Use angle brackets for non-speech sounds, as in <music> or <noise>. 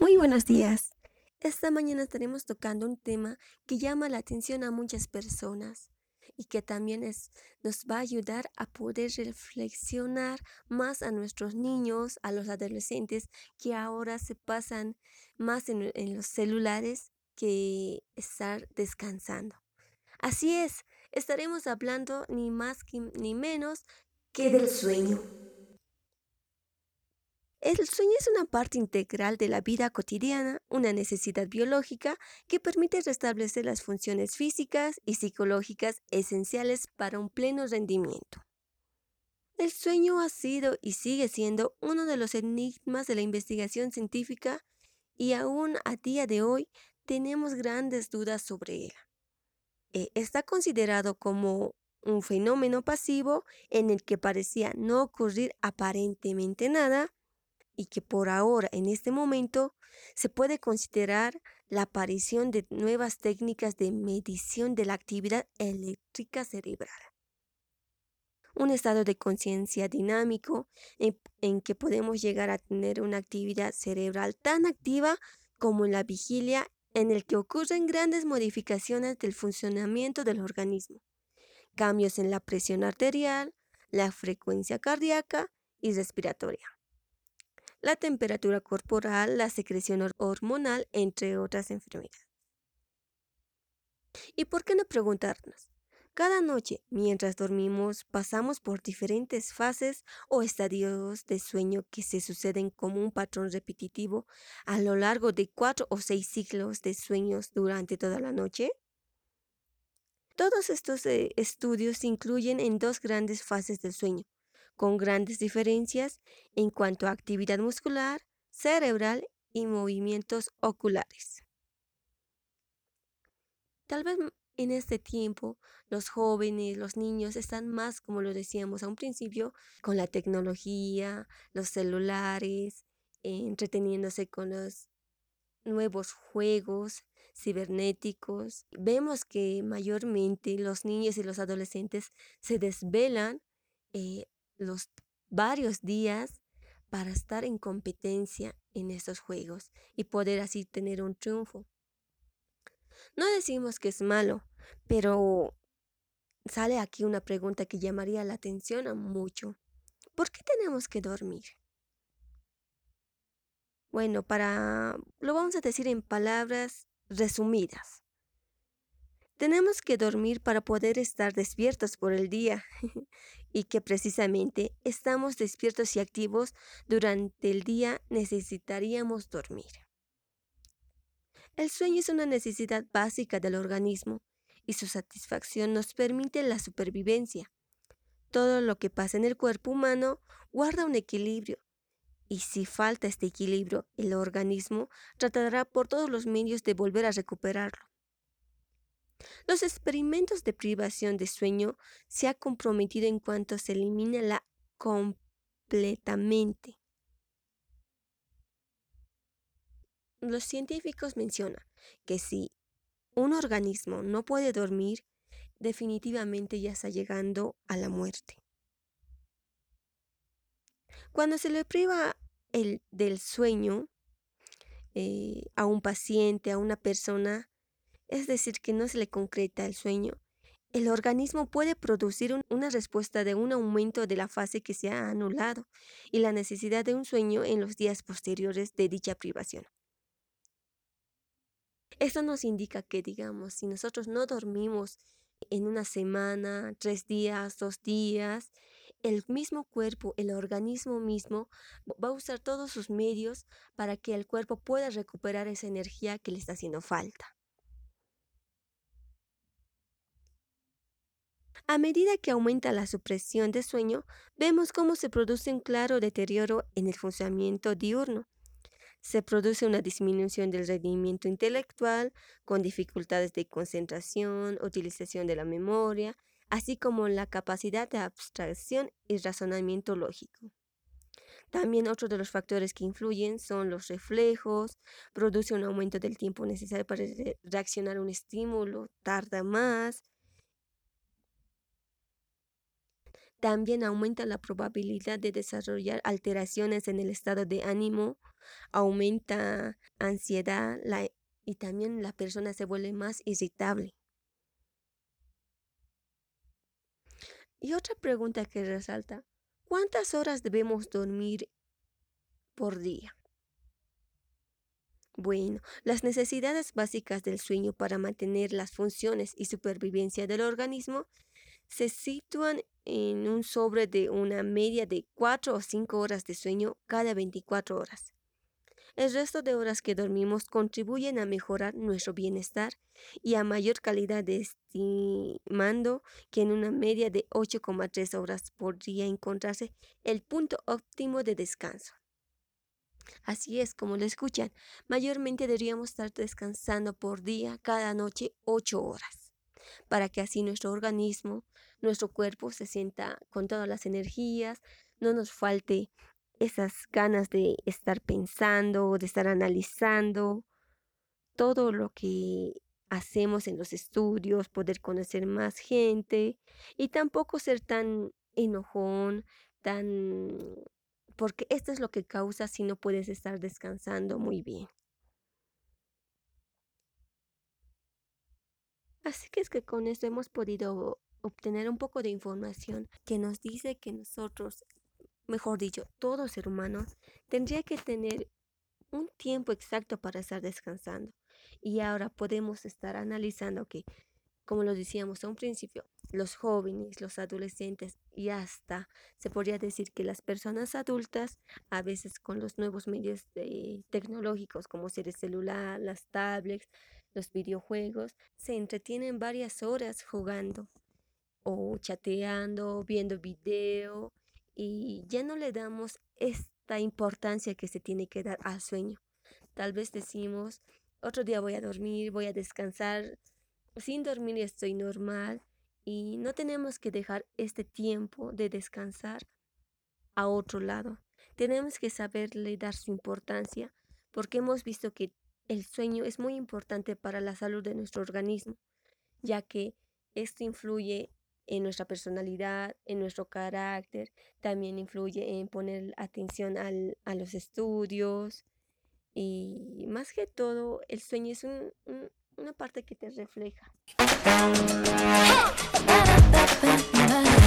Muy buenos días. Esta mañana estaremos tocando un tema que llama la atención a muchas personas y que también nos va a ayudar a poder reflexionar más a nuestros niños, a los adolescentes que ahora se pasan más en los celulares que estar descansando. Así es, estaremos hablando ni más ni menos que del sueño. El sueño es una parte integral de la vida cotidiana, una necesidad biológica que permite restablecer las funciones físicas y psicológicas esenciales para un pleno rendimiento. El sueño ha sido y sigue siendo uno de los enigmas de la investigación científica y aún a día de hoy tenemos grandes dudas sobre él. Eh, está considerado como un fenómeno pasivo en el que parecía no ocurrir aparentemente nada y que por ahora, en este momento, se puede considerar la aparición de nuevas técnicas de medición de la actividad eléctrica cerebral. Un estado de conciencia dinámico en, en, que podemos llegar a tener una actividad cerebral tan activa como en la vigilia en el que ocurren grandes modificaciones del funcionamiento del organismo, cambios en la presión arterial, la frecuencia cardíaca y respiratoria la temperatura corporal, la secreción hormonal, entre otras enfermedades. ¿Y por qué no preguntarnos? Cada noche, mientras dormimos, pasamos por diferentes fases o estadios de sueño que se suceden como un patrón repetitivo a lo largo de cuatro o seis ciclos de sueños durante toda la noche. Todos estos eh, estudios incluyen en dos grandes fases del sueño, con grandes diferencias en cuanto a actividad muscular, cerebral y movimientos oculares. Tal vez en este tiempo los jóvenes, los niños están más, como lo decíamos a un principio, con la tecnología, los celulares, entreteniéndose con los nuevos juegos cibernéticos. Vemos que mayormente los niños y los adolescentes se desvelan eh, los varios días para estar en competencia en estos juegos y poder así tener un triunfo. No decimos que es malo, pero sale aquí una pregunta que llamaría la atención a mucho. ¿Por qué tenemos que dormir? Bueno, para lo vamos a decir en palabras resumidas. Tenemos que dormir para poder estar despiertos por el día <laughs> y que precisamente estamos despiertos y activos durante el día necesitaríamos dormir. El sueño es una necesidad básica del organismo y su satisfacción nos permite la supervivencia. Todo lo que pasa en el cuerpo humano guarda un equilibrio y si falta este equilibrio, el organismo tratará por todos los medios de volver a recuperarlo. Los experimentos de privación de sueño se han comprometido en cuanto se elimina la completamente. Los científicos mencionan que si un organismo no puede dormir, definitivamente ya está llegando a la muerte. Cuando se le priva el, del sueño eh, a un paciente, a una persona, es decir, que no se le concreta el sueño, el organismo puede producir una respuesta de un aumento de la fase que se ha anulado y la necesidad de un sueño en los días posteriores de dicha privación. Esto nos indica que, digamos, si nosotros no dormimos en una semana, tres días, dos días, el mismo cuerpo, el organismo mismo, va a usar todos sus medios para que el cuerpo pueda recuperar esa energía que le está haciendo falta. A medida que aumenta la supresión de sueño, vemos cómo se produce un claro deterioro en el funcionamiento diurno. Se produce una disminución del rendimiento intelectual, con dificultades de concentración, utilización de la memoria, así como la capacidad de abstracción y razonamiento lógico. También otro de los factores que influyen son los reflejos, produce un aumento del tiempo necesario para reaccionar a un estímulo, tarda más, También aumenta la probabilidad de desarrollar alteraciones en el estado de ánimo, aumenta ansiedad y también la persona se vuelve más irritable. Y otra pregunta que resalta, ¿cuántas horas debemos dormir por día? Bueno, las necesidades básicas del sueño para mantener las funciones y supervivencia del organismo se sitúan en un sobre de una media de 4 o 5 horas de sueño cada 24 horas. El resto de horas que dormimos contribuyen a mejorar nuestro bienestar y a mayor calidad de estimando que en una media de 8,3 horas podría encontrarse el punto óptimo de descanso. Así es, como lo escuchan, mayormente deberíamos estar descansando por día, cada noche, ocho horas, para que así nuestro organismo, nuestro cuerpo se sienta con todas las energías, no nos falte esas ganas de estar pensando, de estar analizando todo lo que hacemos en los estudios, poder conocer más gente y tampoco ser tan enojón, tan porque esto es lo que causa si no puedes estar descansando muy bien. Así que es que con esto hemos podido obtener un poco de información que nos dice que nosotros, mejor dicho, todo ser humano, tendría que tener un tiempo exacto para estar descansando. Y ahora podemos estar analizando que, como lo decíamos a un principio, los jóvenes, los adolescentes y hasta se podría decir que las personas adultas, a veces con los nuevos medios tecnológicos como ser el celular, las tablets, los videojuegos, se entretienen varias horas jugando o chateando, viendo video y ya no le damos esta importancia que se tiene que dar al sueño. Tal vez decimos, otro día voy a dormir, voy a descansar, sin dormir estoy normal y no tenemos que dejar este tiempo de descansar a otro lado. Tenemos que saberle dar su importancia porque hemos visto que el sueño es muy importante para la salud de nuestro organismo, ya que esto influye en nuestra personalidad, en nuestro carácter, también influye en poner atención a los estudios y más que todo el sueño es una parte que te refleja. <laughs>